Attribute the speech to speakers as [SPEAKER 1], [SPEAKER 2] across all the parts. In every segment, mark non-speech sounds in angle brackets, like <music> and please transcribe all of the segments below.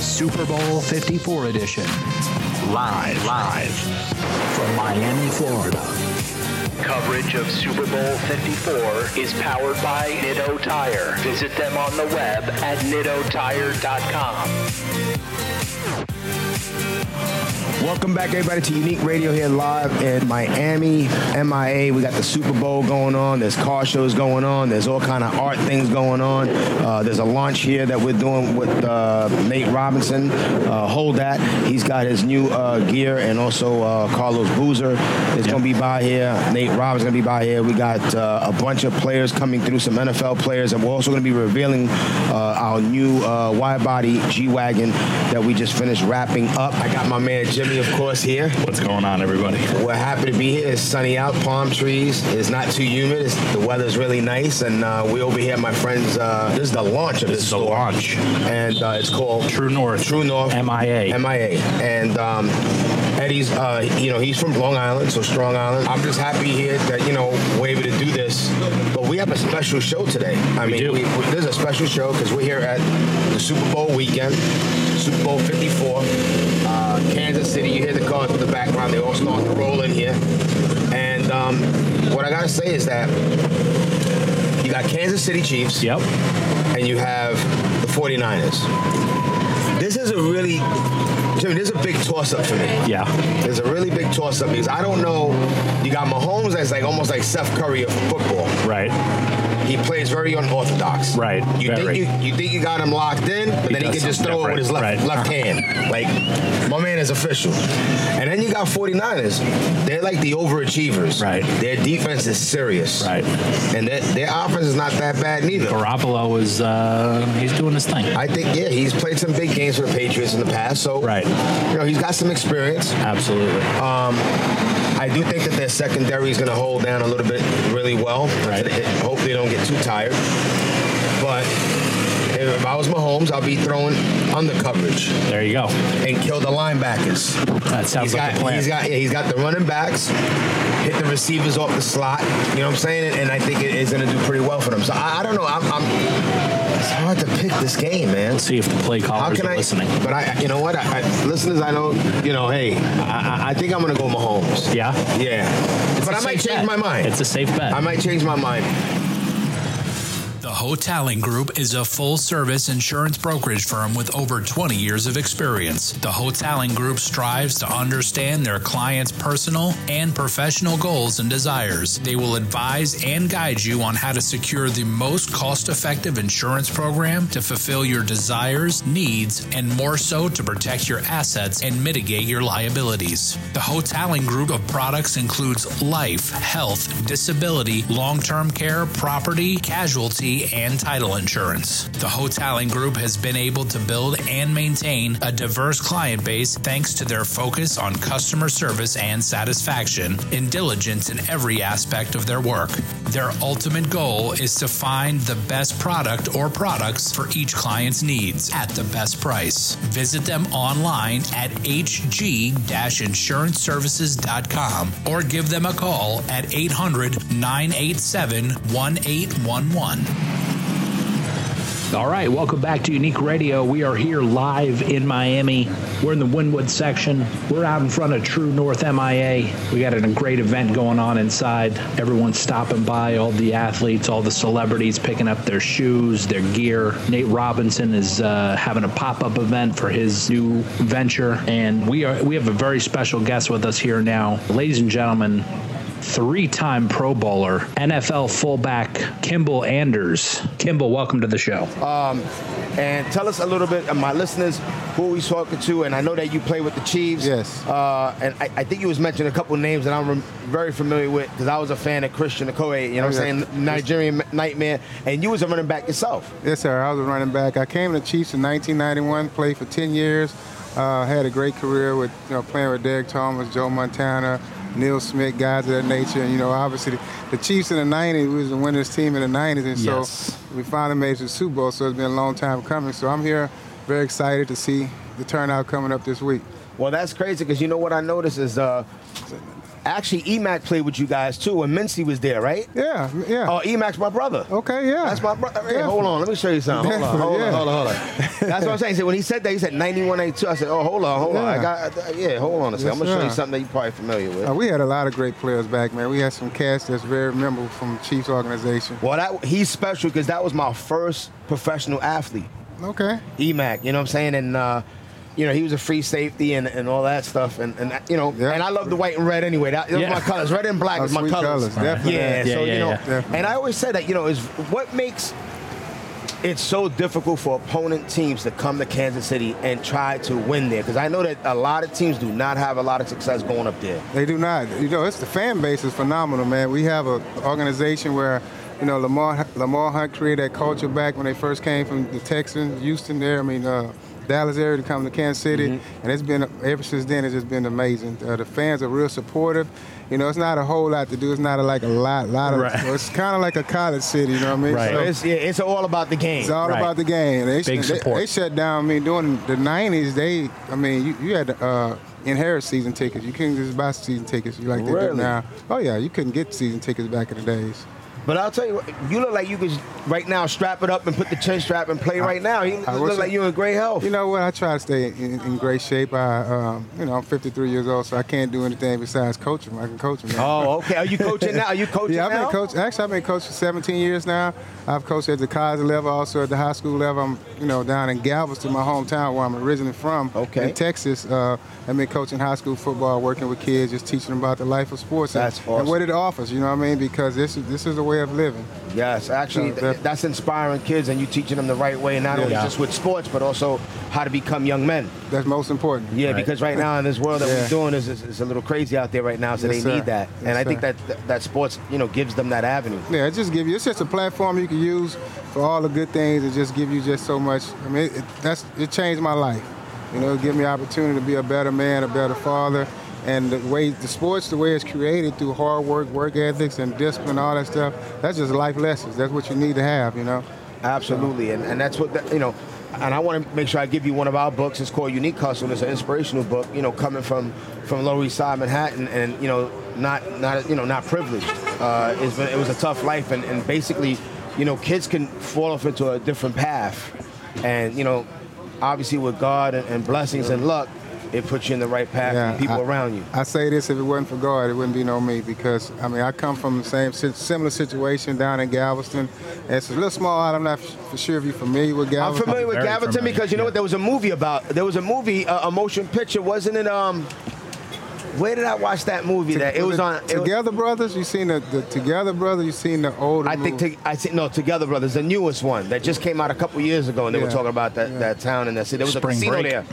[SPEAKER 1] Super Bowl 54 edition. Live, live from Miami, Florida.
[SPEAKER 2] Coverage of Super Bowl 54 is powered by Nitto Tire. Visit them on the web at nittotire.com.
[SPEAKER 3] Welcome back, everybody, to Unique Radio here live in Miami, MIA. We got the Super Bowl going on. There's car shows going on. There's all kind of art things going on. Uh, there's a launch here that we're doing with uh, Nate Robinson. Uh, hold that. He's got his new uh, gear, and also uh, Carlos Boozer is going to be by here. Nate Robinson's going to be by here. We got uh, a bunch of players coming through, some NFL players, and we're also going to be revealing our new wide body G wagon that we just finished wrapping up. I got my man Jimmy of course, here.
[SPEAKER 4] What's going on, everybody?
[SPEAKER 3] We're happy to be here. It's sunny out, palm trees. It's not too humid. It's, the weather's really nice, and uh, we over here, my friends. Uh, this is the launch of
[SPEAKER 4] this,
[SPEAKER 3] this
[SPEAKER 4] is
[SPEAKER 3] store.
[SPEAKER 4] the launch,
[SPEAKER 3] and uh, it's called
[SPEAKER 4] True North.
[SPEAKER 3] True North.
[SPEAKER 4] MIA.
[SPEAKER 3] MIA, and. Um, Eddie's, uh, you know, he's from Long Island, so Strong Island. I'm just happy here that you know we're able to do this. But we have a special show today. I
[SPEAKER 4] we
[SPEAKER 3] mean. We, we, there's a special show because we're here at the Super Bowl weekend, Super Bowl 54, uh, Kansas City. You hear the cars in the background; they all start to roll in here. And um, what I gotta say is that you got Kansas City Chiefs.
[SPEAKER 4] Yep.
[SPEAKER 3] And you have the 49ers. This is a really Jimmy, there's a big toss up for me.
[SPEAKER 4] Yeah.
[SPEAKER 3] There's a really big toss up because I don't know. You got Mahomes that's like almost like Steph Curry of football.
[SPEAKER 4] Right.
[SPEAKER 3] He plays very unorthodox.
[SPEAKER 4] Right.
[SPEAKER 3] You
[SPEAKER 4] very.
[SPEAKER 3] think you, you think you got him locked in, but
[SPEAKER 4] He
[SPEAKER 3] then he can just throw it with his left
[SPEAKER 4] different.
[SPEAKER 3] left hand. Like my man is official. And then you got 49ers. They're like the overachievers.
[SPEAKER 4] Right.
[SPEAKER 3] Their defense is serious.
[SPEAKER 4] Right.
[SPEAKER 3] And their, their offense is not that bad neither.
[SPEAKER 4] Garoppolo is uh, he's doing his thing.
[SPEAKER 3] I think yeah, he's played some big games for the Patriots in the past, so
[SPEAKER 4] Right.
[SPEAKER 3] You know, he's got some experience.
[SPEAKER 4] Absolutely.
[SPEAKER 3] Um, I do think that their secondary is going to hold down a little bit really well.
[SPEAKER 4] Right.
[SPEAKER 3] Hopefully, they don't get too tired. But if I was Mahomes, I'll be throwing under coverage
[SPEAKER 4] there you go.
[SPEAKER 3] and kill the linebackers.
[SPEAKER 4] That sounds
[SPEAKER 3] He's
[SPEAKER 4] like
[SPEAKER 3] got,
[SPEAKER 4] a plan.
[SPEAKER 3] he's got, yeah, he's got the running backs, hit the receivers off the slot. You know what I'm saying? And, I think it is going to do pretty well for them. So I, I don't know. I'm, I'm, it's hard to pick this game, man.
[SPEAKER 4] See if the play callers
[SPEAKER 3] can
[SPEAKER 4] are
[SPEAKER 3] I?
[SPEAKER 4] listening.
[SPEAKER 3] But I, you know what? I, I, listeners, I know. You know, hey, I, I- I think I'm gonna go Mahomes.
[SPEAKER 4] Yeah.
[SPEAKER 3] Yeah.
[SPEAKER 4] It's
[SPEAKER 3] but I might change
[SPEAKER 4] bet.
[SPEAKER 3] my mind.
[SPEAKER 4] It's a safe bet.
[SPEAKER 3] I might change my mind.
[SPEAKER 5] The Hoteling Group is a full service insurance brokerage firm with over 20 years of experience. The Hoteling Group strives to understand their clients' personal and professional goals and desires. They will advise and guide you on how to secure the most cost effective insurance program to fulfill your desires, needs, and more so to protect your assets and mitigate your liabilities. The Hoteling Group of products includes life, health, disability, long term care, property, casualty, and title insurance. The Hoteling Group has been able to build and maintain a diverse client base thanks to their focus on customer service and satisfaction and diligence in every aspect of their work. Their ultimate goal is to find the best product or products for each client's needs at the best price. Visit them online at hg-insuranceservices.com or give them a call at 800-987-1811.
[SPEAKER 1] All right, welcome back to Unique Radio. We are here live in Miami. We're in the Wynwood section. We're out in front of True North MIA. We got a great event going on inside. Everyone's stopping by, all the athletes, all the celebrities picking up their shoes, their gear. Nate Robinson is uh, having a pop-up event for his new venture, and we are we have a very special guest with us here now, ladies and gentlemen three-time Pro Bowler, NFL fullback Kimble Anders. Kimble, welcome to the show.
[SPEAKER 3] Um, and tell us a little bit, uh, my listeners, who we talking to. And I know that you play with the Chiefs.
[SPEAKER 6] Yes.
[SPEAKER 3] Uh, and I, I think you was mentioning a couple names that I'm rem- very familiar with because I was a fan of Christian Okoye. You know what I'm
[SPEAKER 6] Oh, yeah.
[SPEAKER 3] saying? Nigerian Nightmare. And you was a running back yourself.
[SPEAKER 6] Yes, sir. I was a running back. I came to the Chiefs in 1991, played for 10 years. Uh, had a great career with you know playing with Derrick Thomas, Joe Montana, Neil Smith, guys of that nature. And you know, obviously the, Chiefs in the 90s, we was the winners team in the 90s, and so we finally made it to the Super Bowl. So it's been a long time coming. So I'm here, very excited to see the turnout coming up this week.
[SPEAKER 3] Well, that's crazy because you know what I noticed is uh, actually, Emac played with you guys too when Mincy was there, right?
[SPEAKER 6] Yeah, yeah.
[SPEAKER 3] Oh, Emac's my brother.
[SPEAKER 6] okay, yeah.
[SPEAKER 3] That's my brother. Hey,
[SPEAKER 6] Yeah.
[SPEAKER 3] hold on, let me show you something. Hold on, hold on, hold on, hold on. That's what I'm saying. So when he said that, he said 91, 92. I said, oh, hold on, hold on. I
[SPEAKER 6] Yeah.
[SPEAKER 3] got, yeah, hold on a second.
[SPEAKER 6] Yes,
[SPEAKER 3] I'm gonna show you something that you're probably familiar with.
[SPEAKER 6] Uh, we had a lot of great players back, man. We had some cast that's very memorable from Chiefs organization.
[SPEAKER 3] Well, that he's special because that was my first professional athlete,
[SPEAKER 6] Okay.
[SPEAKER 3] Emac. You know what I'm saying? And uh, you know, he was a free safety and, and all that stuff. And, and you know,
[SPEAKER 6] Yeah.
[SPEAKER 3] and I love the white and red anyway. That, those
[SPEAKER 4] Yeah.
[SPEAKER 3] are my colors. Red and black
[SPEAKER 6] Oh,
[SPEAKER 3] is my
[SPEAKER 6] sweet
[SPEAKER 3] colors.
[SPEAKER 6] colors, definitely.
[SPEAKER 3] Yeah,
[SPEAKER 4] Yeah,
[SPEAKER 3] so
[SPEAKER 4] yeah,
[SPEAKER 3] you know,
[SPEAKER 4] yeah.
[SPEAKER 3] And I always say that you know is what makes it so difficult for opponent teams to come to Kansas City and try to win there because I know that a lot of teams do not have a lot of success going up there.
[SPEAKER 6] They do not. You know, it's the fan base is phenomenal, man. We have an organization where, you know, Lamar Lamar Hunt created that culture back when they first came from the Texans, Houston there. I mean, uh, Dallas area to come to Kansas City,
[SPEAKER 3] Mm-hmm.
[SPEAKER 6] and it's been ever since then. It's just been amazing. Uh, the fans are real supportive. You know, it's not a whole lot to do. It's not a, like a lot, lot of.
[SPEAKER 4] Right. <laughs>
[SPEAKER 6] It's kind of like a college city. You know what I mean?
[SPEAKER 4] Right.
[SPEAKER 3] So
[SPEAKER 6] So
[SPEAKER 3] it's, yeah, it's all about the game.
[SPEAKER 6] it's all
[SPEAKER 4] Right.
[SPEAKER 6] about the game. They,
[SPEAKER 4] Big
[SPEAKER 6] they,
[SPEAKER 4] support.
[SPEAKER 6] they shut down. I mean, during the '90s, they. I mean, you, you had to uh, inherit season tickets. You couldn't just buy season tickets. You like they
[SPEAKER 3] Really?
[SPEAKER 6] do now. Oh yeah, you couldn't get season tickets back in the days.
[SPEAKER 3] But I'll tell you, what, you look like you could right now strap it up and put the chin strap and play right now. You
[SPEAKER 6] I
[SPEAKER 3] look like you're in great health.
[SPEAKER 6] You know what? I try to stay in, in great shape. I, um, you know, I'm 53 years old, so I can't do anything besides coaching. I can coach them.
[SPEAKER 3] oh, okay. Are you coaching now? Are you coaching
[SPEAKER 6] Yeah, I've
[SPEAKER 3] now?
[SPEAKER 6] been coach. Actually, I've been coach for 17 years now. I've coached at the college level, also at the high school level. I'm, you know, down in Galveston, my hometown, where I'm originally from.
[SPEAKER 3] Okay.
[SPEAKER 6] In Texas, uh, I've been coaching high school football, working with kids, just teaching them about the life of sports and,
[SPEAKER 3] That's
[SPEAKER 6] and
[SPEAKER 3] awesome.
[SPEAKER 6] what it offers. You know what I mean? Because this is this is a way of living.
[SPEAKER 3] Yes, actually,
[SPEAKER 6] So
[SPEAKER 3] th- that's inspiring kids, and you teaching them the right way, not only
[SPEAKER 4] Yeah.
[SPEAKER 3] just with sports, but also how to become young men.
[SPEAKER 6] That's most important.
[SPEAKER 3] Yeah,
[SPEAKER 4] Right.
[SPEAKER 3] because right now in this world that
[SPEAKER 6] Yeah.
[SPEAKER 3] we're doing is, is, is a little crazy out there right now, so
[SPEAKER 6] Yes,
[SPEAKER 3] they
[SPEAKER 6] sir.
[SPEAKER 3] need that, and I think
[SPEAKER 6] sir.
[SPEAKER 3] that, that that sports, you know, gives them that avenue.
[SPEAKER 6] Yeah, it just give you. It's just a platform you can use for all the good things. It just give you just so much. I mean, it, it, that's it changed my life. You know, it give me opportunity to be a better man, a better father, and the way the sports, the way it's created through hard work, work ethics, and discipline, all that stuff. That's just life lessons. That's what you need to have. You know.
[SPEAKER 3] Absolutely, and, and that's what the, you know. And I want to make sure I give you one of our books. It's called Unique Hustle. It's an inspirational book. You know, coming from from Lower East Side Manhattan, and you know, not not you know not privileged. Uh, it's been, it was a tough life, and, and basically, you know, kids can fall off into a different path, and you know, obviously with God and, and blessings and luck, it puts you in the right path and people
[SPEAKER 6] I-
[SPEAKER 3] around you.
[SPEAKER 6] I say this: if it wasn't for God, it wouldn't be no me. Because I mean, I come from the same similar situation down in Galveston. It's a little small. I'm not for sure if you're familiar with Galveston.
[SPEAKER 3] I'm familiar with
[SPEAKER 4] Very
[SPEAKER 3] Gaverton
[SPEAKER 4] familiar,
[SPEAKER 3] because you know
[SPEAKER 4] yeah.
[SPEAKER 3] what? There was a movie about. There was a movie, uh, a motion picture, wasn't it? Um, where did I watch that movie? That it was on. it was-
[SPEAKER 6] Together Brothers. You seen the, the Together Brothers? You seen the older?
[SPEAKER 3] I think
[SPEAKER 6] movie?
[SPEAKER 3] to, I think no, Together Brothers, the newest one that just came out a couple years ago, and they were talking about that,
[SPEAKER 6] Yeah.
[SPEAKER 3] that town and that city. There was
[SPEAKER 4] Spring
[SPEAKER 3] a casino
[SPEAKER 4] Break.
[SPEAKER 3] there.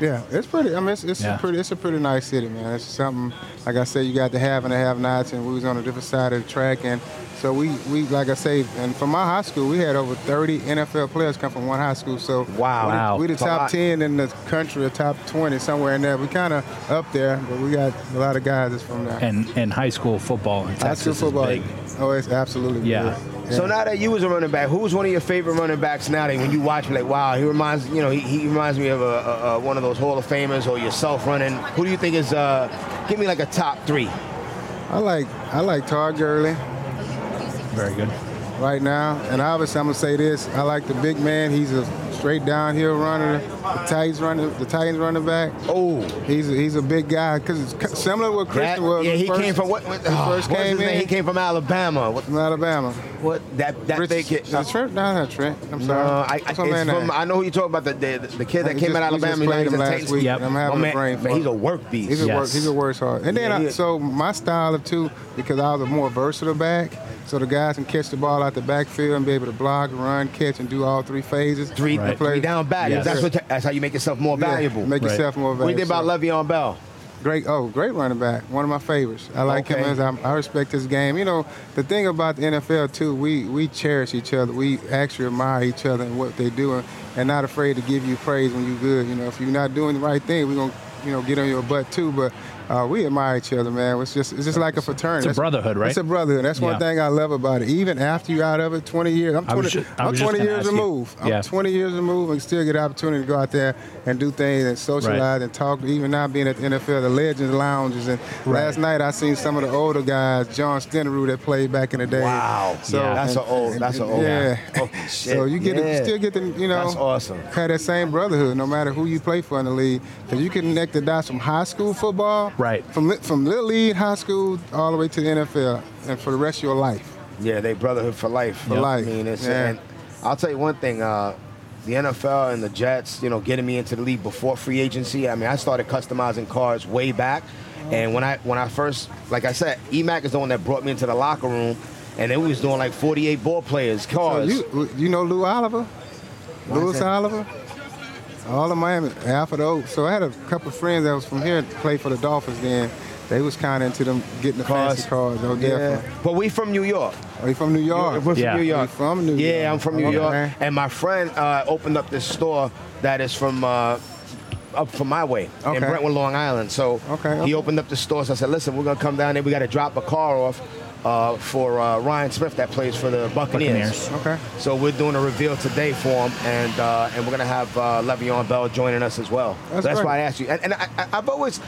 [SPEAKER 6] Yeah, it's pretty. I mean, it's, it's
[SPEAKER 4] Yeah.
[SPEAKER 6] a pretty. It's a pretty nice city, man. It's something like I said. You got the have and the have-nots, and we was on a different side of the track, and so we, we like I say, and from my high school, we had over 30 NFL players come from one high school. So
[SPEAKER 3] Wow.
[SPEAKER 6] we the-
[SPEAKER 4] Wow.
[SPEAKER 6] we the top 10 in the country, or top 20 somewhere in there. We kind of up there, but we got a lot of guys that's from there.
[SPEAKER 4] And and high school football in
[SPEAKER 6] high school
[SPEAKER 4] Texas
[SPEAKER 6] football.
[SPEAKER 4] is big.
[SPEAKER 6] Oh, it's absolutely
[SPEAKER 4] Yeah.
[SPEAKER 6] big.
[SPEAKER 3] So now that you was a running back, who's one of your favorite running backs now? That when you watch, me, like, wow, he reminds you know he, he reminds me of a, a, a, one of those Hall of Famers or yourself running. Who do you think is? Uh, give me like a top three.
[SPEAKER 6] I like I like Todd Gurley.
[SPEAKER 4] Very good.
[SPEAKER 6] right now. And obviously, I'm gonna say this: I like the big man. He's a straight downhill runner. The Titans running, the Titans running back.
[SPEAKER 3] Oh,
[SPEAKER 6] He's a, he's a big guy because it's similar to what
[SPEAKER 3] that,
[SPEAKER 6] Christian was.
[SPEAKER 3] yeah, he
[SPEAKER 6] first,
[SPEAKER 3] came from what? what
[SPEAKER 6] he
[SPEAKER 3] oh,
[SPEAKER 6] first <sighs>
[SPEAKER 3] what's
[SPEAKER 6] came
[SPEAKER 3] his name?
[SPEAKER 6] in.
[SPEAKER 3] He came from Alabama. What?
[SPEAKER 6] from Alabama.
[SPEAKER 3] What? That that
[SPEAKER 6] Rich,
[SPEAKER 3] big kid.
[SPEAKER 6] is it Trent? No, not Trent. I'm
[SPEAKER 3] No,
[SPEAKER 6] sorry.
[SPEAKER 3] I, I,
[SPEAKER 6] What's
[SPEAKER 3] it's from. I know who you talking about. The, the, the kid that
[SPEAKER 6] He
[SPEAKER 3] came
[SPEAKER 6] just-
[SPEAKER 3] out of
[SPEAKER 6] we just
[SPEAKER 3] Alabama.
[SPEAKER 6] played
[SPEAKER 3] he's
[SPEAKER 6] him
[SPEAKER 3] a
[SPEAKER 6] last week.
[SPEAKER 4] Yep.
[SPEAKER 6] I'm having
[SPEAKER 3] man-
[SPEAKER 6] a brain
[SPEAKER 3] man, he's a work beast.
[SPEAKER 6] He's a work.
[SPEAKER 4] Yes.
[SPEAKER 6] He's a workhorse. And then
[SPEAKER 3] Yeah,
[SPEAKER 6] I, so my style of two because I was a more versatile back. So the guys can catch the ball out the backfield and be able to block, run, catch, and do all three phases.
[SPEAKER 3] Three,
[SPEAKER 4] Right.
[SPEAKER 3] three down back.
[SPEAKER 4] Yes.
[SPEAKER 3] That's what. That's how you make yourself more
[SPEAKER 6] Yeah,
[SPEAKER 3] valuable.
[SPEAKER 6] Make
[SPEAKER 4] Right.
[SPEAKER 6] yourself more
[SPEAKER 3] What do
[SPEAKER 6] valuable.
[SPEAKER 3] you think about Le'Veon Bell?
[SPEAKER 6] Great, oh, great running back. One of my favorites. I like
[SPEAKER 3] Okay.
[SPEAKER 6] him as I, I respect his game. You know, the thing about the NFL too, we we cherish each other. We actually admire each other and what they're doing, and not afraid to give you praise when you're good. You know, if you're not doing the right thing, we're gonna you know get on your butt too. But uh, we admire each other, man. It's just it's just like a fraternity.
[SPEAKER 4] It's a brotherhood, right?
[SPEAKER 6] It's a brotherhood. That's one
[SPEAKER 4] Yeah.
[SPEAKER 6] thing I love about it. Even after you're out of it, 20 years. I'm 20,
[SPEAKER 4] was ju- I
[SPEAKER 6] I'm 20 years removed. I'm
[SPEAKER 4] Yeah.
[SPEAKER 6] 20 years removed and still get the opportunity to go out there and do things and socialize
[SPEAKER 4] Right.
[SPEAKER 6] and talk. Even now being at the NFL, the Legends Lounges. And
[SPEAKER 4] Right.
[SPEAKER 6] last night I seen some of the older guys, John Stenerud that played back in the day.
[SPEAKER 3] Wow.
[SPEAKER 6] So
[SPEAKER 4] Yeah.
[SPEAKER 3] That's
[SPEAKER 6] and-
[SPEAKER 3] a old-
[SPEAKER 6] and-
[SPEAKER 3] that's a
[SPEAKER 6] and-
[SPEAKER 3] old-
[SPEAKER 6] Yeah. <laughs>
[SPEAKER 3] Oh, shit.
[SPEAKER 6] So you get
[SPEAKER 3] Yeah.
[SPEAKER 6] you still get the you know
[SPEAKER 3] That's awesome.
[SPEAKER 6] have that same brotherhood no matter who you play for in the league because you can connect the dots from high school football
[SPEAKER 4] Right.
[SPEAKER 6] from li- from little league high school all the way to the NFL and for the rest of your life.
[SPEAKER 3] Yeah, they brotherhood for life.
[SPEAKER 6] For life,
[SPEAKER 3] I mean, it's,
[SPEAKER 6] yeah.
[SPEAKER 3] and I'll tell you one thing. Uh, the NFL and the Jets, you know, getting me into the league before free agency. I mean, I started customizing cars way back, and when I when I first, like I said, EMAC is the one that brought me into the locker room, and then we was doing like 48 ball players
[SPEAKER 6] So
[SPEAKER 3] cars.
[SPEAKER 6] you you know Lou Oliver,
[SPEAKER 3] Why
[SPEAKER 6] Louis? Oliver, all of Miami, half of the Oak. So I had a couple of friends that was from here that played for the Dolphins. Then they was kind of into them getting the fancy cars. Oh,
[SPEAKER 3] yeah, but we from New York.
[SPEAKER 6] Are you from New York?
[SPEAKER 3] We're from
[SPEAKER 4] Yeah.
[SPEAKER 3] New York.
[SPEAKER 6] You from New
[SPEAKER 3] Yeah,
[SPEAKER 6] York?
[SPEAKER 3] I'm from New
[SPEAKER 6] Okay.
[SPEAKER 3] York. And my friend uh, opened up this store that is from uh, up from my way okay. in
[SPEAKER 6] Okay.
[SPEAKER 3] Brentwood, Long Island. So
[SPEAKER 6] Okay,
[SPEAKER 3] he opened up the store. So I said, listen, we're gonna come down there. We got to drop a car off. Uh, for uh, Ryan Smith that plays for the Buccaneers.
[SPEAKER 4] Buccaneers.
[SPEAKER 6] Okay.
[SPEAKER 3] So we're doing a reveal today for him, and uh, and we're gonna have uh, Le'Veon Bell joining us as well.
[SPEAKER 6] That's
[SPEAKER 3] That's why I asked you. And, and I, I've always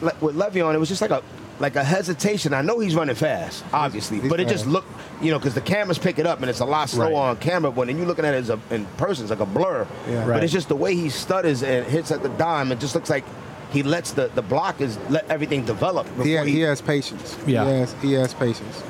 [SPEAKER 3] le- with Le'Veon, it was just like a like a hesitation. I know he's running fast, obviously,
[SPEAKER 6] he's
[SPEAKER 3] but it just
[SPEAKER 6] fast.
[SPEAKER 3] looked, you know, because the cameras pick it up and it's a lot slower
[SPEAKER 4] Right.
[SPEAKER 3] on camera. But when you're looking at it as a, in person, it's like a blur.
[SPEAKER 6] Yeah.
[SPEAKER 3] But it's just the way he stutters and hits at the dime. It just looks like he lets the the blockers let everything develop.
[SPEAKER 6] He,
[SPEAKER 3] before
[SPEAKER 6] ha- he has patience.
[SPEAKER 4] Yeah.
[SPEAKER 6] He has, he has patience.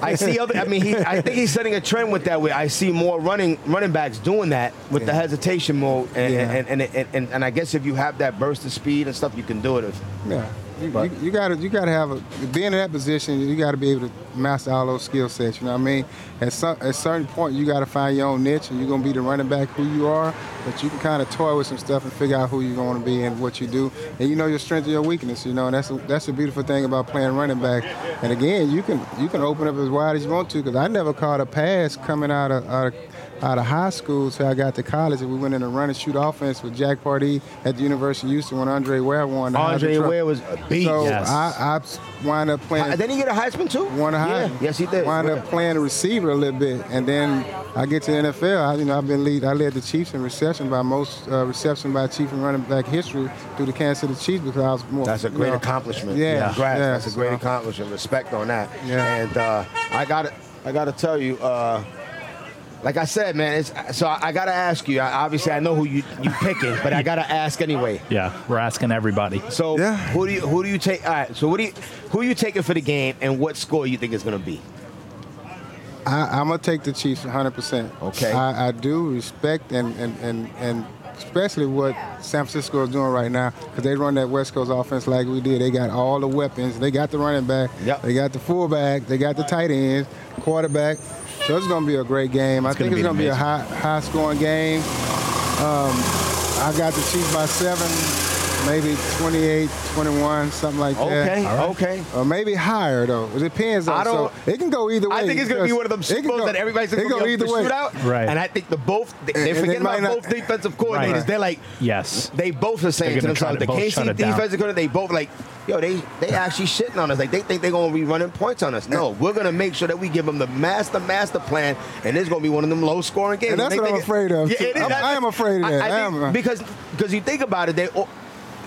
[SPEAKER 3] I see other. I mean, he, I think he's setting a trend with that. Way I see more running running backs doing that with the hesitation mode, and
[SPEAKER 6] Yeah.
[SPEAKER 3] and, and, and, and and I guess if you have that burst of speed and stuff, you can do it. If,
[SPEAKER 6] Yeah. You, you, you gotta you gotta have a being in that position. You gotta be able to master all those skill sets. You know what I mean? At some at certain point, you gotta find your own niche, and you're gonna be the running back who you are. But you can kind of toy with some stuff and figure out who you're going to be and what you do, and you know your strength and your weakness. You know, and that's a, that's a beautiful thing about playing running back. And again, you can you can open up as wide as you want to. Because I never caught a pass coming out of out of out of high school till I got to college, and we went in a run and shoot offense with Jack Pardee at the University of Houston when Andre Ware won.
[SPEAKER 3] Andre Ware was a beast.
[SPEAKER 6] So
[SPEAKER 4] Yes.
[SPEAKER 6] I, I wind up playing.
[SPEAKER 3] Uh, didn't he get a Heisman too?
[SPEAKER 6] Won a
[SPEAKER 3] Yeah. Yes, he did.
[SPEAKER 6] Wind
[SPEAKER 3] Yeah.
[SPEAKER 6] up playing a receiver a little bit, and then I get to the NFL. I, you know, I've been lead. I led the Chiefs in reception by most uh, reception by Chief and running back history through the Kansas City Chiefs because I was more.
[SPEAKER 3] That's a
[SPEAKER 6] you
[SPEAKER 3] great
[SPEAKER 6] know,
[SPEAKER 3] accomplishment.
[SPEAKER 6] Yeah,
[SPEAKER 3] Congrats.
[SPEAKER 6] yeah,
[SPEAKER 3] That's a great
[SPEAKER 6] so-
[SPEAKER 3] accomplishment. Respect on that.
[SPEAKER 6] Yeah.
[SPEAKER 3] And uh, I got to I got to tell you. Uh, like I said, man, it's, so I, I got to ask you. I, obviously, I know who you you picking, but I got to ask anyway. <laughs>
[SPEAKER 4] Yeah, we're asking everybody.
[SPEAKER 3] So
[SPEAKER 6] Yeah.
[SPEAKER 3] who do you who do you take? All right. So what do you who are you taking for the game, and what score you think is going to be?
[SPEAKER 6] I, I'm gonna take the Chiefs 100. percent
[SPEAKER 3] Okay.
[SPEAKER 6] I, I do respect and and and and especially what San Francisco is doing right now because they run that West Coast offense like we did. They got all the weapons. They got the running back.
[SPEAKER 3] Yep.
[SPEAKER 6] They got the fullback. They got the tight ends, quarterback. So it's gonna be a great game. I think it's gonna be a high high scoring game. Um, I got the Chiefs by seven, maybe 28, 21, something like that.
[SPEAKER 3] Okay. Okay.
[SPEAKER 6] Or maybe higher though. It depends. On,
[SPEAKER 3] I don't-
[SPEAKER 6] So it can go either way.
[SPEAKER 3] I think it's going to be one of them
[SPEAKER 6] it
[SPEAKER 3] Super Bowls that everybody's going to
[SPEAKER 6] go
[SPEAKER 3] be
[SPEAKER 6] either
[SPEAKER 3] the
[SPEAKER 6] way.
[SPEAKER 3] shootout.
[SPEAKER 4] Right.
[SPEAKER 3] And I think the both they, they
[SPEAKER 6] And- and
[SPEAKER 3] forget
[SPEAKER 6] it
[SPEAKER 3] about
[SPEAKER 6] not-
[SPEAKER 3] both defensive coordinators.
[SPEAKER 6] Right.
[SPEAKER 3] They're like,
[SPEAKER 4] Yes.
[SPEAKER 3] they both are saying to themselves, the KC defensive coordinator, they both like, yo, they they actually shitting on us. Like they think they're going to be running points on us. No, we're going to make sure that we give them the master master plan, and it's going to be one of them low scoring games.
[SPEAKER 6] And that's
[SPEAKER 3] They
[SPEAKER 6] what I'm
[SPEAKER 3] it-
[SPEAKER 6] afraid of,
[SPEAKER 3] Yeah,
[SPEAKER 6] too. I'm- I am afraid of that.
[SPEAKER 3] I,
[SPEAKER 6] I
[SPEAKER 3] I think
[SPEAKER 6] am.
[SPEAKER 3] because because you think about it, they.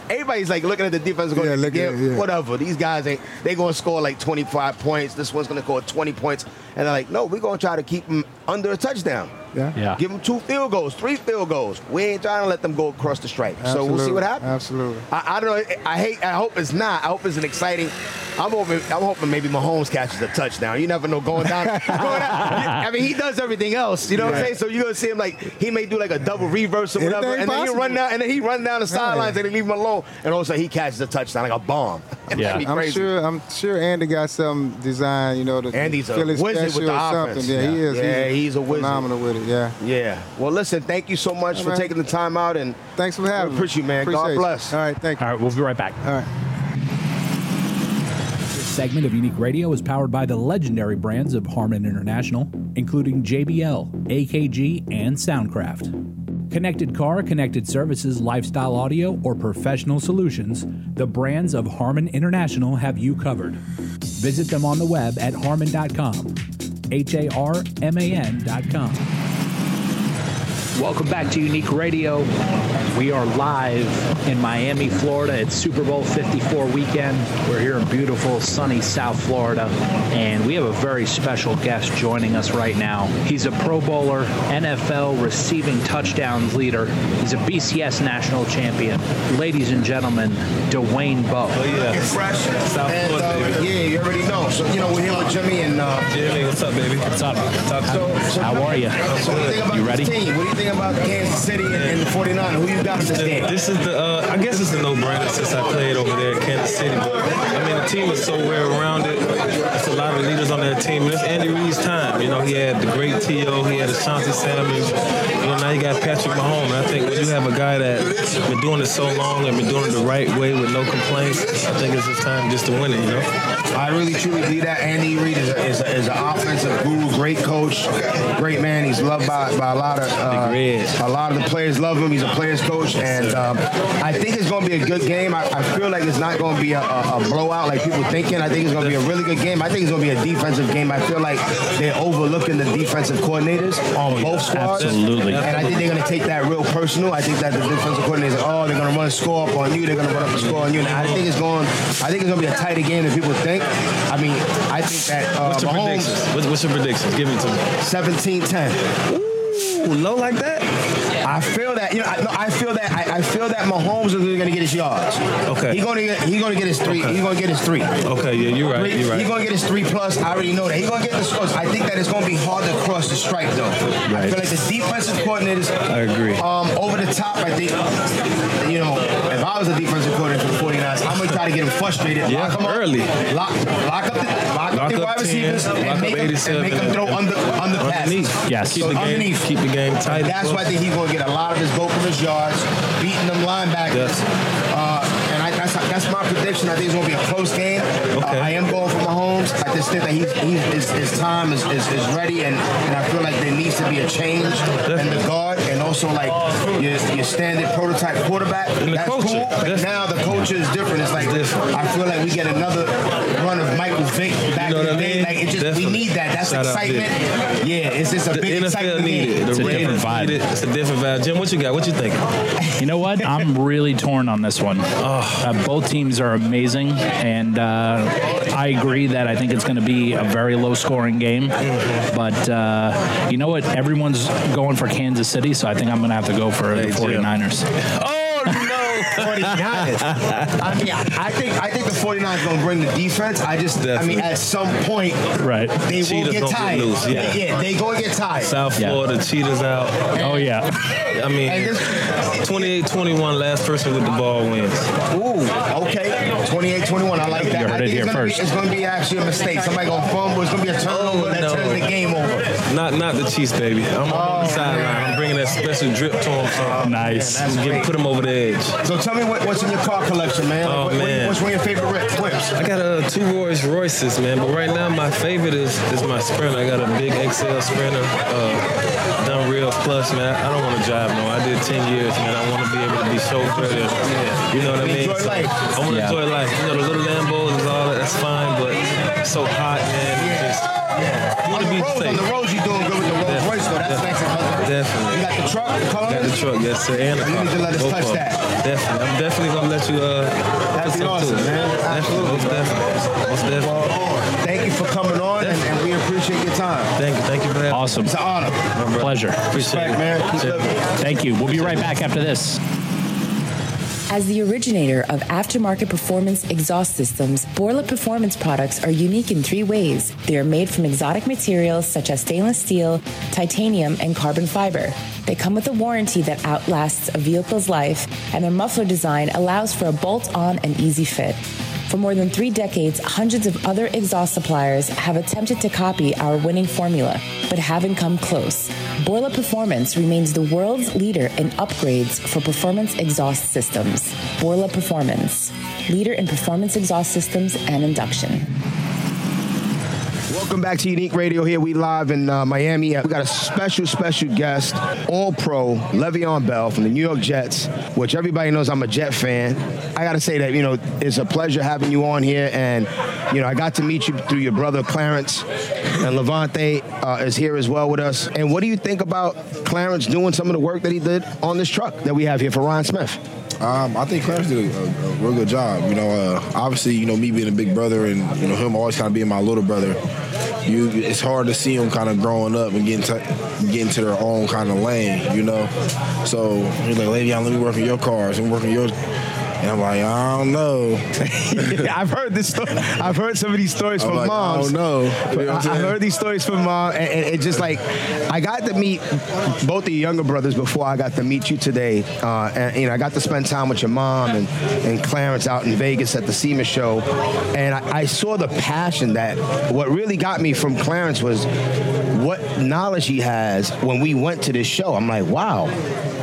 [SPEAKER 3] Everybody's like looking at the defensive
[SPEAKER 6] Yeah,
[SPEAKER 3] coordinator.
[SPEAKER 6] look at
[SPEAKER 3] yeah. whatever. These guys ain't. They gonna score like 25 points. This one's gonna score 20 points, and they're like, no, we're gonna try to keep them under a touchdown.
[SPEAKER 6] Yeah.
[SPEAKER 4] Yeah.
[SPEAKER 3] Give them two field goals, three field goals. We ain't trying to let them go across the stripe. So we'll see what happens.
[SPEAKER 6] Absolutely.
[SPEAKER 3] I, I don't know. I hate. I hope it's not. I hope it's an exciting. I'm hoping. I'm hoping maybe Mahomes catches a touchdown. You never know going down. <laughs> going down I mean, he does everything else. You know what I'm saying? So you're gonna see him like he may do like a double reverse or whatever,
[SPEAKER 6] Anything
[SPEAKER 3] and then he run down and then he run down the sidelines
[SPEAKER 6] yeah.
[SPEAKER 3] and they leave him alone, and all of a sudden he catches a touchdown like a bomb. <laughs>
[SPEAKER 4] Yeah.
[SPEAKER 3] That'd be
[SPEAKER 6] I'm sure. I'm sure Andy got some design. You know, to
[SPEAKER 3] Andy's a
[SPEAKER 6] feel it
[SPEAKER 3] wizard with
[SPEAKER 6] special
[SPEAKER 3] the
[SPEAKER 6] or
[SPEAKER 3] offense.
[SPEAKER 6] something. Yeah, he is.
[SPEAKER 3] Yeah, he's a wizard.
[SPEAKER 6] Phenomenal with it. Yeah.
[SPEAKER 3] Yeah. Well, listen. Thank you so much
[SPEAKER 6] All
[SPEAKER 3] for
[SPEAKER 6] right.
[SPEAKER 3] taking the time out and
[SPEAKER 6] Thanks for having me.
[SPEAKER 3] appreciate you, man. God
[SPEAKER 6] Appreciate you.
[SPEAKER 3] bless.
[SPEAKER 6] All right. Thank you.
[SPEAKER 4] All right, we'll be right back.
[SPEAKER 6] All right.
[SPEAKER 5] This segment of Unique Radio is powered by the legendary brands of Harman International, including JBL, AKG, and Soundcraft. Connected car, connected services, lifestyle audio, or professional solutions, the brands of Harman International have you covered. Visit them on the web at harman.com. H A R M A N.com.
[SPEAKER 1] Welcome back to Unique Radio. We are live in Miami, Florida. It's Super Bowl 54 weekend. We're here in beautiful, sunny South Florida, and we have a very special guest joining us right now. He's a Pro Bowler, NFL receiving touchdowns leader. He's a BCS national champion. Ladies and gentlemen, Dwayne Bowe.
[SPEAKER 7] Oh, yeah.
[SPEAKER 3] fresh.
[SPEAKER 7] South
[SPEAKER 3] and,
[SPEAKER 7] Florida,
[SPEAKER 3] uh,
[SPEAKER 7] baby.
[SPEAKER 3] yeah, you already know. So, you know, we're here with Jimmy and. Uh,
[SPEAKER 7] Jimmy, what's up, baby?
[SPEAKER 5] What's up?
[SPEAKER 7] Talk to
[SPEAKER 3] so, so
[SPEAKER 5] How are you?
[SPEAKER 3] So what do you think about
[SPEAKER 5] You
[SPEAKER 3] this
[SPEAKER 5] ready?
[SPEAKER 3] team? What do you think about Kansas City and, and the 49ers? Who you got in this game?
[SPEAKER 7] This is the, uh, I guess it's a no-brainer since I played over there in Kansas City. But I mean, the team is so well-rounded. There's a lot of leaders on that team. And it's Andy Reid's time. You know, he had the great T.O., he had Asante Samuels. You know, now you got Patrick Mahomes. I think when you have a guy that's been doing it so long and been doing it the right way with no complaints, I think it's his time just to win it, you know?
[SPEAKER 3] I really truly believe that Andy Reid is, a, is, a, is an offensive guru, great coach, great man. He's loved by, by a lot of uh, a lot of the players love him. He's a players coach, and um, I think it's going to be a good game. I, I feel like it's not going to be a, a, a blowout like people thinking. I think it's going to be a really good game. I think it's going to be a defensive game. I feel like they're overlooking the defensive coordinators on both squads.
[SPEAKER 5] Absolutely.
[SPEAKER 3] And I think they're going to take that real personal. I think that the defensive coordinators, oh, they're going to run a score up on you. They're going to run up a score on you. And I think it's going. I think it's going to be a tighter game than people think. I mean, I think that uh,
[SPEAKER 7] What's your
[SPEAKER 3] Mahomes
[SPEAKER 7] predictions? What's, what's your predictions? Give me to me.
[SPEAKER 3] 17-10.
[SPEAKER 7] Ooh, low like that?
[SPEAKER 3] I <laughs> feel that you know. I, no, I feel that I, I feel that Mahomes is going to get his yards.
[SPEAKER 7] Okay.
[SPEAKER 3] He's going to get. He's going to get his three.
[SPEAKER 7] Okay.
[SPEAKER 3] He's going to get his three.
[SPEAKER 7] Okay, yeah, you're right. You're right.
[SPEAKER 3] He's going to get his three plus. I already know that. He's going to get the scores. I think that it's going to be hard to cross the stripe though. I
[SPEAKER 7] Right.
[SPEAKER 3] feel like the defensive coordinators.
[SPEAKER 7] I agree.
[SPEAKER 3] Um, over the top, I think. You know, if I was a defensive coordinator for the 49ers, I'm going to try to get him frustrated.
[SPEAKER 7] Yeah,
[SPEAKER 3] lock him
[SPEAKER 7] early.
[SPEAKER 3] Lock, lock up the, lock,
[SPEAKER 7] Lock
[SPEAKER 3] up the wide
[SPEAKER 7] 10,
[SPEAKER 3] receivers and make, him, and
[SPEAKER 7] 87,
[SPEAKER 3] make him throw under under.
[SPEAKER 7] Underneath.
[SPEAKER 5] Yes.
[SPEAKER 7] Keep
[SPEAKER 3] So
[SPEAKER 7] the game,
[SPEAKER 3] underneath.
[SPEAKER 7] keep the game tight.
[SPEAKER 3] That's why I think he's going to get a lot of his go from his yards, beating them linebackers.
[SPEAKER 7] Yes.
[SPEAKER 3] Uh, that's that's my prediction. I think it's going to be a close game.
[SPEAKER 7] Okay.
[SPEAKER 3] Uh, I am going for Mahomes. I just think that he's, he's his, his time is, is, is ready, and, and I feel like there needs to be a change in the guard, and also like your, your standard prototype quarterback.
[SPEAKER 7] And the
[SPEAKER 3] that's
[SPEAKER 7] culture.
[SPEAKER 3] cool. But now the culture is different. It's like
[SPEAKER 7] different.
[SPEAKER 3] I feel like we get another run of Michael Vick back
[SPEAKER 7] know
[SPEAKER 3] in the
[SPEAKER 7] I
[SPEAKER 3] day. Like it just
[SPEAKER 7] Definitely.
[SPEAKER 3] we need that. That's
[SPEAKER 7] Shout
[SPEAKER 3] excitement. Yeah, it's just a
[SPEAKER 7] The
[SPEAKER 3] big
[SPEAKER 7] NFL
[SPEAKER 3] excitement
[SPEAKER 7] need
[SPEAKER 3] game.
[SPEAKER 7] it. The
[SPEAKER 5] It's a different vibe.
[SPEAKER 7] need it. It's a different vibe. Jim, what you got? What you think?
[SPEAKER 5] You know what? I'm really torn on this one. Uh, both teams are amazing, and uh, I agree that I think it's going to be a very low scoring game. But uh, you know what? Everyone's going for Kansas City, so I think I'm going to have to go for the 49ers.
[SPEAKER 7] Oh!
[SPEAKER 3] 49ers. I mean, I think I think the 49ers going to bring the defense. I just, I mean, at some point,
[SPEAKER 5] Right.
[SPEAKER 3] they will
[SPEAKER 7] Cheetahs
[SPEAKER 3] get
[SPEAKER 7] gonna get
[SPEAKER 3] tired.
[SPEAKER 7] loose, yeah.
[SPEAKER 3] They- yeah, they going to get tired.
[SPEAKER 7] South
[SPEAKER 5] Yeah.
[SPEAKER 7] Florida cheetahs out.
[SPEAKER 5] Oh, yeah.
[SPEAKER 7] I mean,
[SPEAKER 3] And this-
[SPEAKER 7] 28-21, last person with the ball wins.
[SPEAKER 3] Ooh, okay. 28-21. I like that.
[SPEAKER 5] You heard
[SPEAKER 3] I
[SPEAKER 5] it
[SPEAKER 3] think
[SPEAKER 5] here
[SPEAKER 3] it's gonna
[SPEAKER 5] first.
[SPEAKER 3] Be, it's going to be actually a mistake. Somebody going to fumble. It's going to be a turnover
[SPEAKER 7] Oh,
[SPEAKER 3] that
[SPEAKER 7] no.
[SPEAKER 3] turns the game over.
[SPEAKER 7] Not not the Chiefs, baby. I'm on the oh, sideline. I'm bringing that special drip to him. So
[SPEAKER 5] Nice.
[SPEAKER 3] That's
[SPEAKER 7] get,
[SPEAKER 3] great.
[SPEAKER 7] put him over the edge.
[SPEAKER 3] So tell me what, what's in your car collection, man.
[SPEAKER 7] Oh,
[SPEAKER 3] Like, what-
[SPEAKER 7] man.
[SPEAKER 3] What's one of your favorite whip- whips?
[SPEAKER 7] I got uh, two Rolls Royces, man, but right now my favorite is is my Sprinter. I got a big XL Sprinter, uh, done real plus, man. I don't want to drive no. I did 10 years, man. I want to be able to be so chauffeur. You know what I mean?
[SPEAKER 3] Enjoy
[SPEAKER 7] So,
[SPEAKER 3] life.
[SPEAKER 7] I want to
[SPEAKER 5] Yeah.
[SPEAKER 7] enjoy life. You know, the little Lambos is all that. That's fine, but it's so hot, man. It's just, you want
[SPEAKER 3] On
[SPEAKER 7] to
[SPEAKER 3] the
[SPEAKER 7] be
[SPEAKER 3] road, on the road, you doing good with the Rolls Royce, though. That's nice and comfortable.
[SPEAKER 7] Definitely.
[SPEAKER 3] You got the truck, the colors?
[SPEAKER 7] Got the truck, yes, sir, and the
[SPEAKER 3] You need to let us
[SPEAKER 7] Both
[SPEAKER 3] touch
[SPEAKER 7] of
[SPEAKER 3] that.
[SPEAKER 7] Definitely. I'm definitely gonna let you. Uh,
[SPEAKER 3] That'd
[SPEAKER 7] put
[SPEAKER 3] be
[SPEAKER 7] some
[SPEAKER 3] awesome,
[SPEAKER 7] to it.
[SPEAKER 3] man. Absolutely.
[SPEAKER 7] most definitely, most definitely.
[SPEAKER 3] Well, thank you for coming on, and, and we appreciate your time.
[SPEAKER 7] Thank you, thank you for having me.
[SPEAKER 5] Awesome.
[SPEAKER 3] It's an honor.
[SPEAKER 5] Pleasure.
[SPEAKER 7] Appreciate
[SPEAKER 3] Respect,
[SPEAKER 7] it.
[SPEAKER 3] man. Keep
[SPEAKER 5] Thank you. We'll be right back after this.
[SPEAKER 8] As the originator of aftermarket performance exhaust systems, Borla Performance products are unique in three ways. They are made from exotic materials such as stainless steel, titanium, and carbon fiber. They come with a warranty that outlasts a vehicle's life, and their muffler design allows for a bolt on and easy fit. For more than three decades, hundreds of other exhaust suppliers have attempted to copy our winning formula, but haven't come close. Borla Performance remains the world's leader in upgrades for performance exhaust systems. Borla Performance, leader in performance exhaust systems and induction.
[SPEAKER 3] Welcome back to Unique Radio. Here we live in uh, Miami. We got a special, special guest, All Pro Le'Veon Bell from the New York Jets, which everybody knows I'm a Jet fan. I got to say that you know it's a pleasure having you on here, and you know I got to meet you through your brother Clarence, and Levante uh, is here as well with us. And what do you think about Clarence doing some of the work that he did on this truck that we have here for Ryan Smith?
[SPEAKER 9] Um, I think Clarence did a, a, real good job. You know, uh, obviously, you know, me being a big brother and you know him always kind of being my little brother. You, it's hard to see them kind of growing up and getting to, getting to their own kind of lane. You know, so he's like, Le'Veon, let me work on your cars. Me work on yours. And I'm like, I don't know. <laughs>
[SPEAKER 3] I've heard this story. I've heard some of these stories
[SPEAKER 9] I'm
[SPEAKER 3] from
[SPEAKER 9] like, I don't know. You know
[SPEAKER 3] I,
[SPEAKER 9] saying?
[SPEAKER 3] heard these stories from mom, and, and it just like I got to meet both of your younger brothers before I got to meet you today. Uh, and you know, I got to spend time with your mom and, and Clarence out in Vegas at the SEMA show, and I, I saw the passion that. What really got me from Clarence was what knowledge he has when we went to this show. I'm like, wow.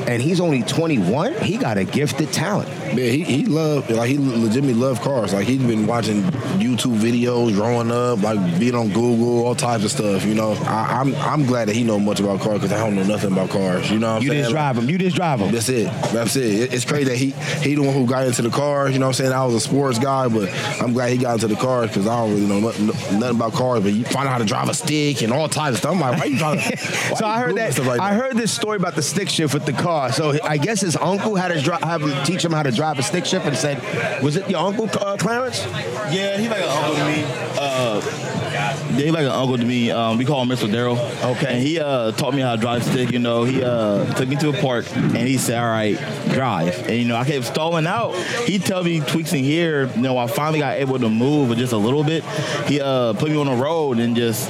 [SPEAKER 3] And he's only 21. He got a gifted talent.
[SPEAKER 9] Yeah, he, he loved like he legitimately loved cars. Like he's been watching YouTube videos growing up, like being on Google, all types of stuff. You know, I, I'm I'm glad that he know much about cars because I don't know nothing about cars. You know, what I'm?
[SPEAKER 3] You
[SPEAKER 9] saying?
[SPEAKER 3] just drive him. You just drive him.
[SPEAKER 9] That's it. That's it. It- It's crazy that he he the one who got into the cars. You know what I'm saying? I was a sports guy, but I'm glad he got into the cars because I don't really know nothing, nothing about cars. But you find out how to drive a stick and all types of stuff. I'm like, why you trying <laughs> to?
[SPEAKER 3] So I heard that.
[SPEAKER 9] like
[SPEAKER 3] I heard this story about the stick shift with the car. So I guess his uncle had to dri- have teach him how to drive a stick shift, and said, "Was it your uncle uh, Clarence?"
[SPEAKER 10] Yeah, he's like an uncle to me. Uh, yeah, he's like an uncle to me. Um, we call him Mr. Daryl.
[SPEAKER 3] Okay.
[SPEAKER 10] And he uh, taught me how to drive stick. You know, he uh, took me to a park and he said, "All right, drive." And you know, I kept stalling out. He tell me tweaks in here. You know, I finally got able to move just a little bit. He uh, put me on the road and just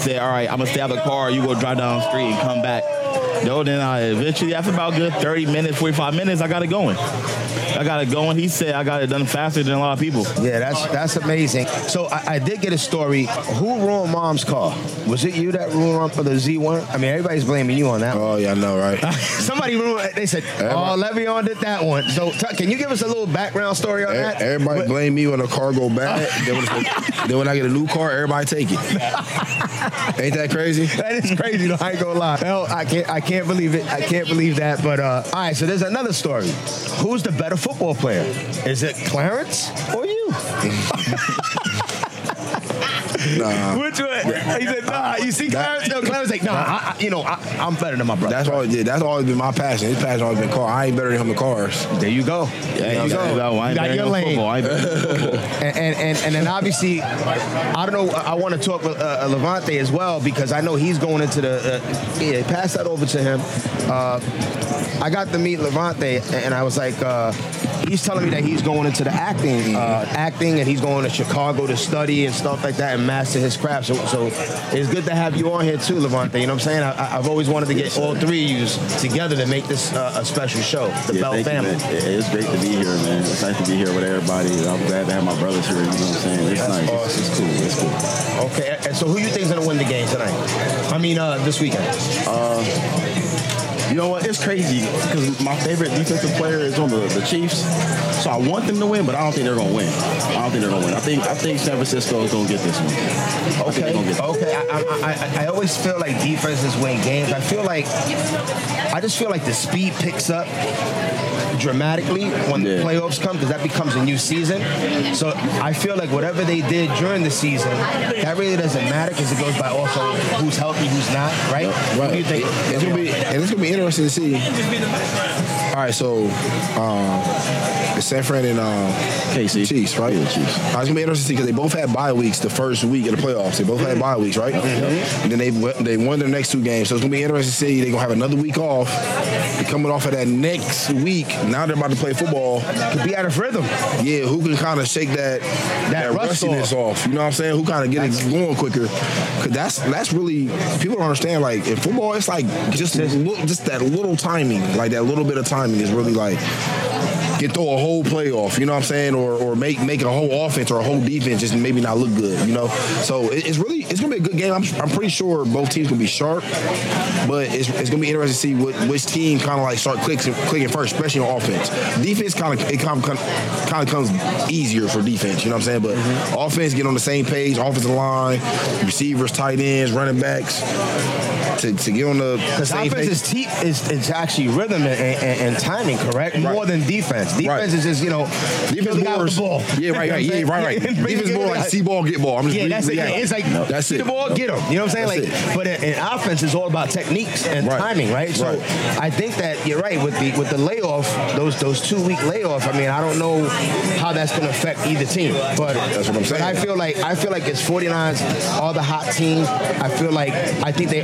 [SPEAKER 10] said, "All right, I'm gonna stay out of the car. You go drive down the street and come back." Yo, then I eventually, after about a good 30 minutes, 45 minutes, I got it going. I got it going. He said I got it done faster than a lot of people.
[SPEAKER 3] Yeah, that's that's amazing. So I, I did get a story. Who ruined Mom's car? Was it you that ruined for the Z1? I mean, everybody's blaming you on that.
[SPEAKER 9] Oh yeah, I know, right? <laughs>
[SPEAKER 3] Somebody ruined. They said, "Oh, Le'Veon did that one." So t- can you give us a little background story on
[SPEAKER 9] E-
[SPEAKER 3] that?
[SPEAKER 9] Everybody
[SPEAKER 3] What-
[SPEAKER 9] blame me when the car go bad. <laughs> then, when it's- then when I get a new car, everybody take it. <laughs> Ain't that crazy?
[SPEAKER 3] That is crazy. though. I ain't gonna lie. Hell, I can't. I can't believe it. I can't believe that. But uh, all right. So there's another story. Who's the better football player? Is it Clarence or you? <laughs>
[SPEAKER 9] Nah.
[SPEAKER 3] Which one? He said, "Nah." You see, Clarence? No, Clarence like, "Nah." I, I, you know, I, I'm better than my brother.
[SPEAKER 9] That's always that's always been my passion. His passion always been car. I ain't better than him in cars.
[SPEAKER 3] There you go.
[SPEAKER 10] Yeah,
[SPEAKER 3] There you
[SPEAKER 10] you
[SPEAKER 3] go.
[SPEAKER 10] I
[SPEAKER 3] You got your lane.
[SPEAKER 10] football. I ain't better than <laughs> football.
[SPEAKER 3] and, and, and, and then obviously, I don't know. I want to talk with uh, Levante as well because I know he's going into the. Uh, yeah, pass that over to him. Uh, I got to meet Levante, and I was like, uh, he's telling me that he's going into the acting, uh, acting, and he's going to Chicago to study and stuff like that and master his craft. So, so it's good to have you on here too, Levante. You know what I'm saying? I, I've always wanted to get all three of you together to make this uh, a special show, the
[SPEAKER 11] Yeah,
[SPEAKER 3] Bell
[SPEAKER 11] you,
[SPEAKER 3] family.
[SPEAKER 11] man. It's great to be here, man. It's nice to be here with everybody. I'm glad to have my brothers here. You know what I'm saying? It's nice. It's, it's cool. It's cool.
[SPEAKER 3] Okay, and so who you think's gonna win the game tonight? I mean, uh, this weekend.
[SPEAKER 11] You know what? It's crazy because my favorite defensive player is on the, the Chiefs. So I want them to win, but I don't think they're gonna win. I don't think they're gonna win. I think I think San Francisco is gonna get this one. I
[SPEAKER 3] Okay,
[SPEAKER 11] get
[SPEAKER 3] okay. I, I, I, I always feel like defenses win games. I feel like I just feel like the speed picks up dramatically when the playoffs come because that becomes a new season. So I feel like whatever they did during the season, that really doesn't matter because it goes by also who's healthy, who's not, right? What do you think?
[SPEAKER 9] It's gonna be and it's gonna be interesting to see. All right, so um, San Fran and um,
[SPEAKER 11] KC.
[SPEAKER 9] Chiefs, right?
[SPEAKER 11] Yeah, Chiefs.
[SPEAKER 9] Uh, it's gonna be interesting to see because they both had bye weeks the first week of the playoffs. They both had bye weeks, right? And then they won- they won their next two games, so it's gonna be interesting to see. They're gonna have another week off. They're coming off of that next week. Now they're about to play football.
[SPEAKER 3] Could be out of rhythm.
[SPEAKER 9] Yeah, who can kind of shake that that,
[SPEAKER 3] rust
[SPEAKER 9] rustiness off. You know what I'm saying? Who kind of get it going quicker? Cause that's that's really people don't understand. Like in football, it's like just li- just that little timing, like that little bit of timing is really like can throw a whole play off. You know what I'm saying? Or or make make a whole offense or a whole defense just maybe not look good. You know? So it, it's really it's gonna be a good game. I'm, I'm pretty sure both teams gonna be sharp, but it's, it's gonna be interesting to see what, which team kind of like start clicking, clicking first, especially on offense. Defense kind of it kind of kind of comes easier for defense. You know what I'm saying? But
[SPEAKER 3] Mm-hmm.
[SPEAKER 9] offense get on the same page. Offensive line, receivers, tight ends, running backs. To, to get on the
[SPEAKER 3] Because offense is, te- is, is actually rhythm and, and, and timing, correct? More than defense. Defense
[SPEAKER 9] Right.
[SPEAKER 3] is just, you know,
[SPEAKER 9] Defense
[SPEAKER 3] fill the guy
[SPEAKER 9] more,
[SPEAKER 3] ball.
[SPEAKER 9] yeah, right, right, <laughs> yeah, right, right. <laughs> Defense
[SPEAKER 3] it
[SPEAKER 9] more like see ball, get ball. I'm just
[SPEAKER 3] yeah,
[SPEAKER 9] re-
[SPEAKER 3] that's it. Yeah, it's like
[SPEAKER 9] That's
[SPEAKER 3] see
[SPEAKER 9] it.
[SPEAKER 3] the ball, get him. You know what I'm saying?
[SPEAKER 9] That's
[SPEAKER 3] like, but in, in offense, it's all about techniques and
[SPEAKER 9] Right.
[SPEAKER 3] timing, right? So
[SPEAKER 9] Right.
[SPEAKER 3] I think that you're right with the with the layoff, those those two week layoff. I mean, I don't know how that's going to affect either team, but
[SPEAKER 9] That's what I'm saying.
[SPEAKER 3] I feel like I feel like it's 49ers are the hot team. I feel like I think they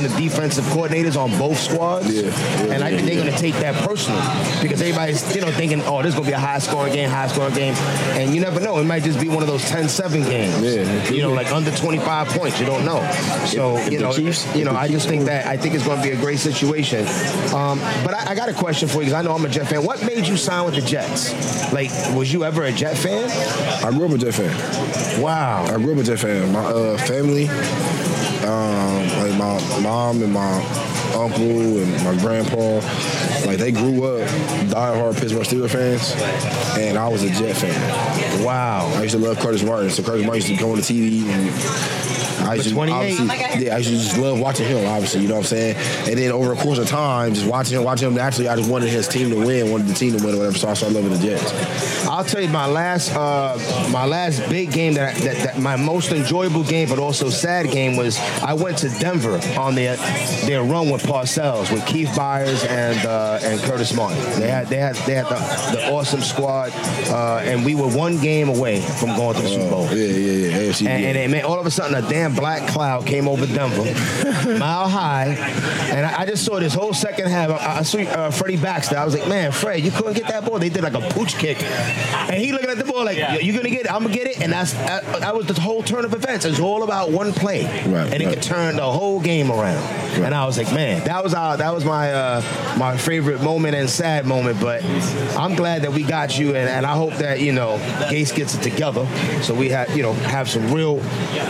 [SPEAKER 3] the defensive coordinators on both squads,
[SPEAKER 9] Yeah, yeah,
[SPEAKER 3] and I think they're going to take that personally because everybody's you know thinking, oh, this is going to be a high scoring game, high scoring game, and you never know. It might just be one of those 10-7 games.
[SPEAKER 9] Yeah.
[SPEAKER 3] you know, like under 25 points. You don't know. So
[SPEAKER 9] If- if
[SPEAKER 3] you know,
[SPEAKER 9] Chiefs-
[SPEAKER 3] you know, I just think that I think it's going to be a great situation. Um, but I, I got a question for you because I know I'm a Jet fan. What made you sign with the Jets? Like, was you ever a Jet fan?
[SPEAKER 9] I grew up a Jet fan.
[SPEAKER 3] Wow.
[SPEAKER 9] I grew up a Jet fan. My uh, family, um, like my mom and my uncle and my grandpa, like they grew up diehard Pittsburgh Steelers fans, and I was a Jet fan.
[SPEAKER 3] Wow.
[SPEAKER 9] I used to love Curtis Martin, so Curtis Martin used to come on the TV and. I used, to, obviously, yeah, I used to just love watching him, obviously, you know what I'm saying? And then over the course of time, just watching him, watching him, naturally, I just wanted his team to win, wanted the team to win or whatever, so I started loving the Jets.
[SPEAKER 3] I'll tell you my last uh, my last big game that, I, that that my most enjoyable game, but also sad game was I went to Denver on their their run with Parcells with Keith Byars and uh, and Curtis Martin. They had they had they had the, the awesome squad, uh, and we were one game away from going to the Super Bowl.
[SPEAKER 9] Yeah, yeah, yeah. AFC,
[SPEAKER 3] And,
[SPEAKER 9] yeah.
[SPEAKER 3] and, and man, all of a sudden, a damn black cloud came over Denver, <laughs> mile high, and I, I just saw this whole second half. I, I saw uh, Freddie Baxter. I was like, man, Fred, you couldn't get that ball. They did like a pooch kick, and he looking at the ball like, "Yo, you gonna get it? I'm gonna get it. And that's that, that was the whole turn of events. It's all about one play,
[SPEAKER 9] Right,
[SPEAKER 3] and it
[SPEAKER 9] right.
[SPEAKER 3] could turn the whole game around. And I was like, man, that was our, that was my uh, my favorite moment and sad moment. But I'm glad that we got you, and, and I hope that you know Gase gets it together, so we have you know have some real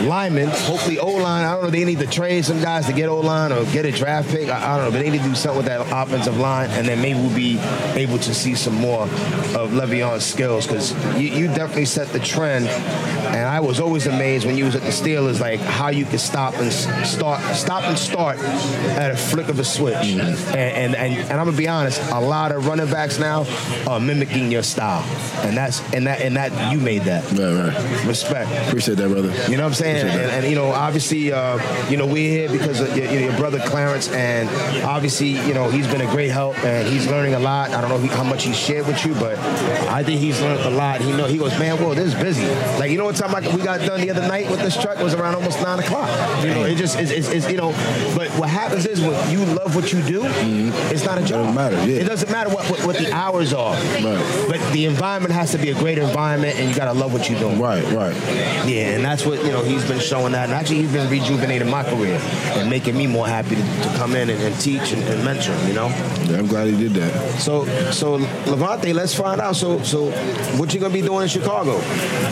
[SPEAKER 3] linemen. Hopefully, O line. I don't know. They need to trade some guys to get O line or get a draft pick. I, I don't know, but they need to do something with that offensive line, and then maybe we'll be able to see some more of Le'Veon's skills because you, you definitely set the trend. And I was always amazed when you was at the Steelers, like how you could stop and start, stop and start at a flick of a switch. Mm-hmm. And, and and and I'm gonna be honest, a lot of running backs now are mimicking your style, and that's and that and that you made that.
[SPEAKER 9] Right, right.
[SPEAKER 3] Respect.
[SPEAKER 9] Appreciate that, brother.
[SPEAKER 3] You know what I'm saying? And, and, you know, obviously, uh, you know, we're here because of your, your brother Clarence, and obviously, you know, he's been a great help, and he's learning a lot. I don't know how much he shared with you, but I think he's learned a lot. He know he goes, man, whoa, this is busy. Like, you know what time I, we got done the other night with this truck? It was around almost nine o'clock. You know, it just is, you know. But what happens is when you love what you do, it's not a job.
[SPEAKER 9] Doesn't matter, yeah.
[SPEAKER 3] It doesn't matter what, what, what the hours are.
[SPEAKER 9] Right.
[SPEAKER 3] But the environment has to be a great environment, and you got to love what you're doing.
[SPEAKER 9] Right, right.
[SPEAKER 3] Yeah, and that's what you know he's been showing that, and actually he's been rejuvenating my career and making me more happy to, to come in and, and teach and, and mentor. You know.
[SPEAKER 9] Yeah, I'm glad he did that.
[SPEAKER 3] So so Levante, let's find out. So so what you gonna be doing in Chicago?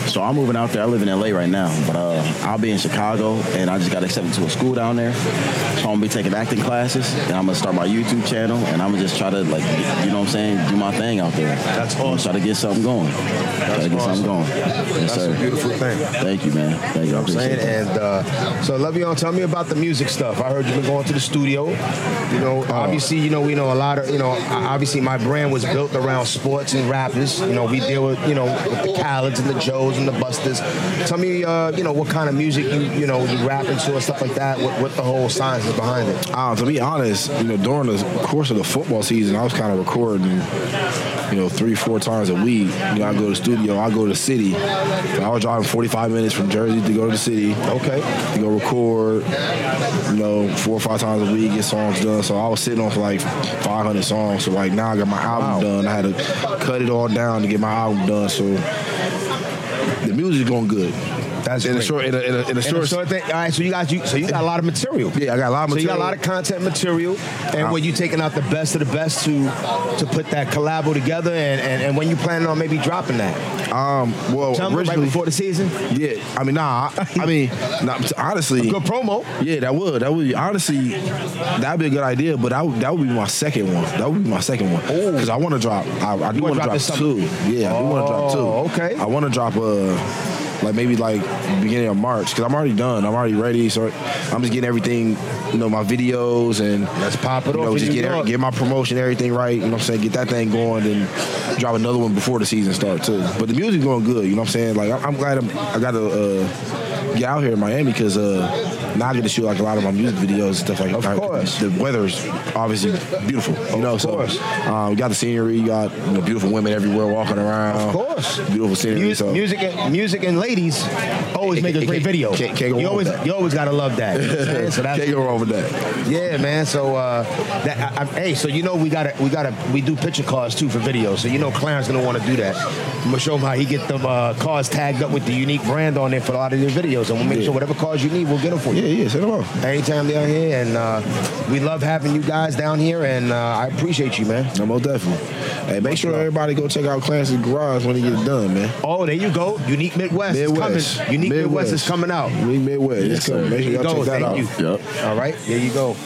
[SPEAKER 11] So I'm moving out there. I live in LA right now, but uh, I'll be in Chicago, and I just got accepted to a school down there. So I'm gonna be taking acting classes, and I'm gonna start my YouTube channel, and I'm gonna just try to like, you know what I'm saying, do my thing out there.
[SPEAKER 3] That's
[SPEAKER 11] I'm
[SPEAKER 3] awesome.
[SPEAKER 11] Try to get something going. try to get something going. Yes,
[SPEAKER 3] That's
[SPEAKER 11] sir.
[SPEAKER 3] a beautiful thing.
[SPEAKER 11] Thank you, man. Thank you. I
[SPEAKER 3] I'm saying,
[SPEAKER 11] appreciate it.
[SPEAKER 3] and uh, so Le'Veon, tell me about the music stuff. I heard you've been going to the studio. You know, obviously, you know, we know a lot of, you know, obviously my brand was built around sports and rappers. You know, we deal with, you know, with the Khaled's and the Joes and the Busters. Tell me, uh, you know, what kind of music you, you know, you rap into and stuff like that. What, what the whole science is behind it.
[SPEAKER 9] Uh, to be honest, you know, during the course of the football season, I was kind of recording, you know, three, four times a week. You know, I go to the studio, I go to the city. So I was driving 45 minutes from Jersey to go to the city.
[SPEAKER 3] Okay.
[SPEAKER 9] To go record, you know, four or five times a week, get songs done. So I was sitting on for like 500 songs. So like now I got my album done. I had to cut it all down to get my album done. So the music's going good.
[SPEAKER 3] That's
[SPEAKER 9] in a
[SPEAKER 3] great.
[SPEAKER 9] short in a, in a, in a short.
[SPEAKER 3] thing. All right, so you got you so you got a lot of material.
[SPEAKER 9] Yeah, I got a lot of
[SPEAKER 3] So you got a lot of content material, and
[SPEAKER 9] Um,
[SPEAKER 3] when you taking out the best of the best to to put that collabo together, and, and, and when you planning on maybe dropping that?
[SPEAKER 9] Um, well,
[SPEAKER 3] Tell me right
[SPEAKER 9] originally
[SPEAKER 3] before the season.
[SPEAKER 9] Yeah, I mean, nah. I, I mean, <laughs> nah, honestly,
[SPEAKER 3] good promo.
[SPEAKER 9] Yeah, that would. That would be honestly, that'd be a good idea. But that would, that would be my second one. That would be my second one because I want to drop. I, I do
[SPEAKER 3] wanna drop
[SPEAKER 9] drop, two. Yeah, I do want to drop two.
[SPEAKER 3] Oh, okay.
[SPEAKER 9] I want to drop uh like maybe like beginning of March because I'm already done. I'm already ready. So I'm just getting everything, you know, my videos and
[SPEAKER 3] let's pop it
[SPEAKER 9] you
[SPEAKER 3] off
[SPEAKER 9] know,
[SPEAKER 3] in
[SPEAKER 9] just get every- get my promotion, everything right. You know what I'm saying? Get that thing going and drop another one before the season starts too. But the music's going good. You know what I'm saying? Like I'm, glad I'm, I got to uh, get out here in Miami because uh, now I get to shoot like a lot of my music videos and stuff like that. Of course, the weather's obviously beautiful. You know, so um, we got the scenery, you got you know, beautiful women everywhere walking around.
[SPEAKER 3] Of course.
[SPEAKER 9] beautiful scenery.
[SPEAKER 3] Music,
[SPEAKER 9] so
[SPEAKER 3] music, and, music, and ladies always make a great video.
[SPEAKER 9] can't- can't go
[SPEAKER 3] you always, you always gotta love that. <laughs> You know so that's
[SPEAKER 9] Can't go wrong with that.
[SPEAKER 3] Yeah, man. So, uh, that, I, I, hey, so you know we gotta, we gotta, we do picture cards too for videos. So you know Clarence gonna want to do that. I'm gonna show him how he get them uh, cards tagged up with the unique brand on there for a lot of their videos, and we'll make
[SPEAKER 9] Yeah.
[SPEAKER 3] sure whatever cards you need, we'll get them for you.
[SPEAKER 9] Yeah, yeah, send them out.
[SPEAKER 3] Anytime down here, and uh, we love having you guys down here, and uh, I appreciate you, man.
[SPEAKER 9] No, most definitely. Hey, make sure everybody go check out Clarence's Garage when he gets done, man.
[SPEAKER 3] Oh, there you go. Unique Midwest,
[SPEAKER 9] Midwest.
[SPEAKER 3] is coming. Unique Midwest, is coming out.
[SPEAKER 9] Unique Midwest. It's coming. Make sure
[SPEAKER 3] you
[SPEAKER 9] y'all check that
[SPEAKER 3] Thank
[SPEAKER 9] out.
[SPEAKER 3] you. All right, there you go.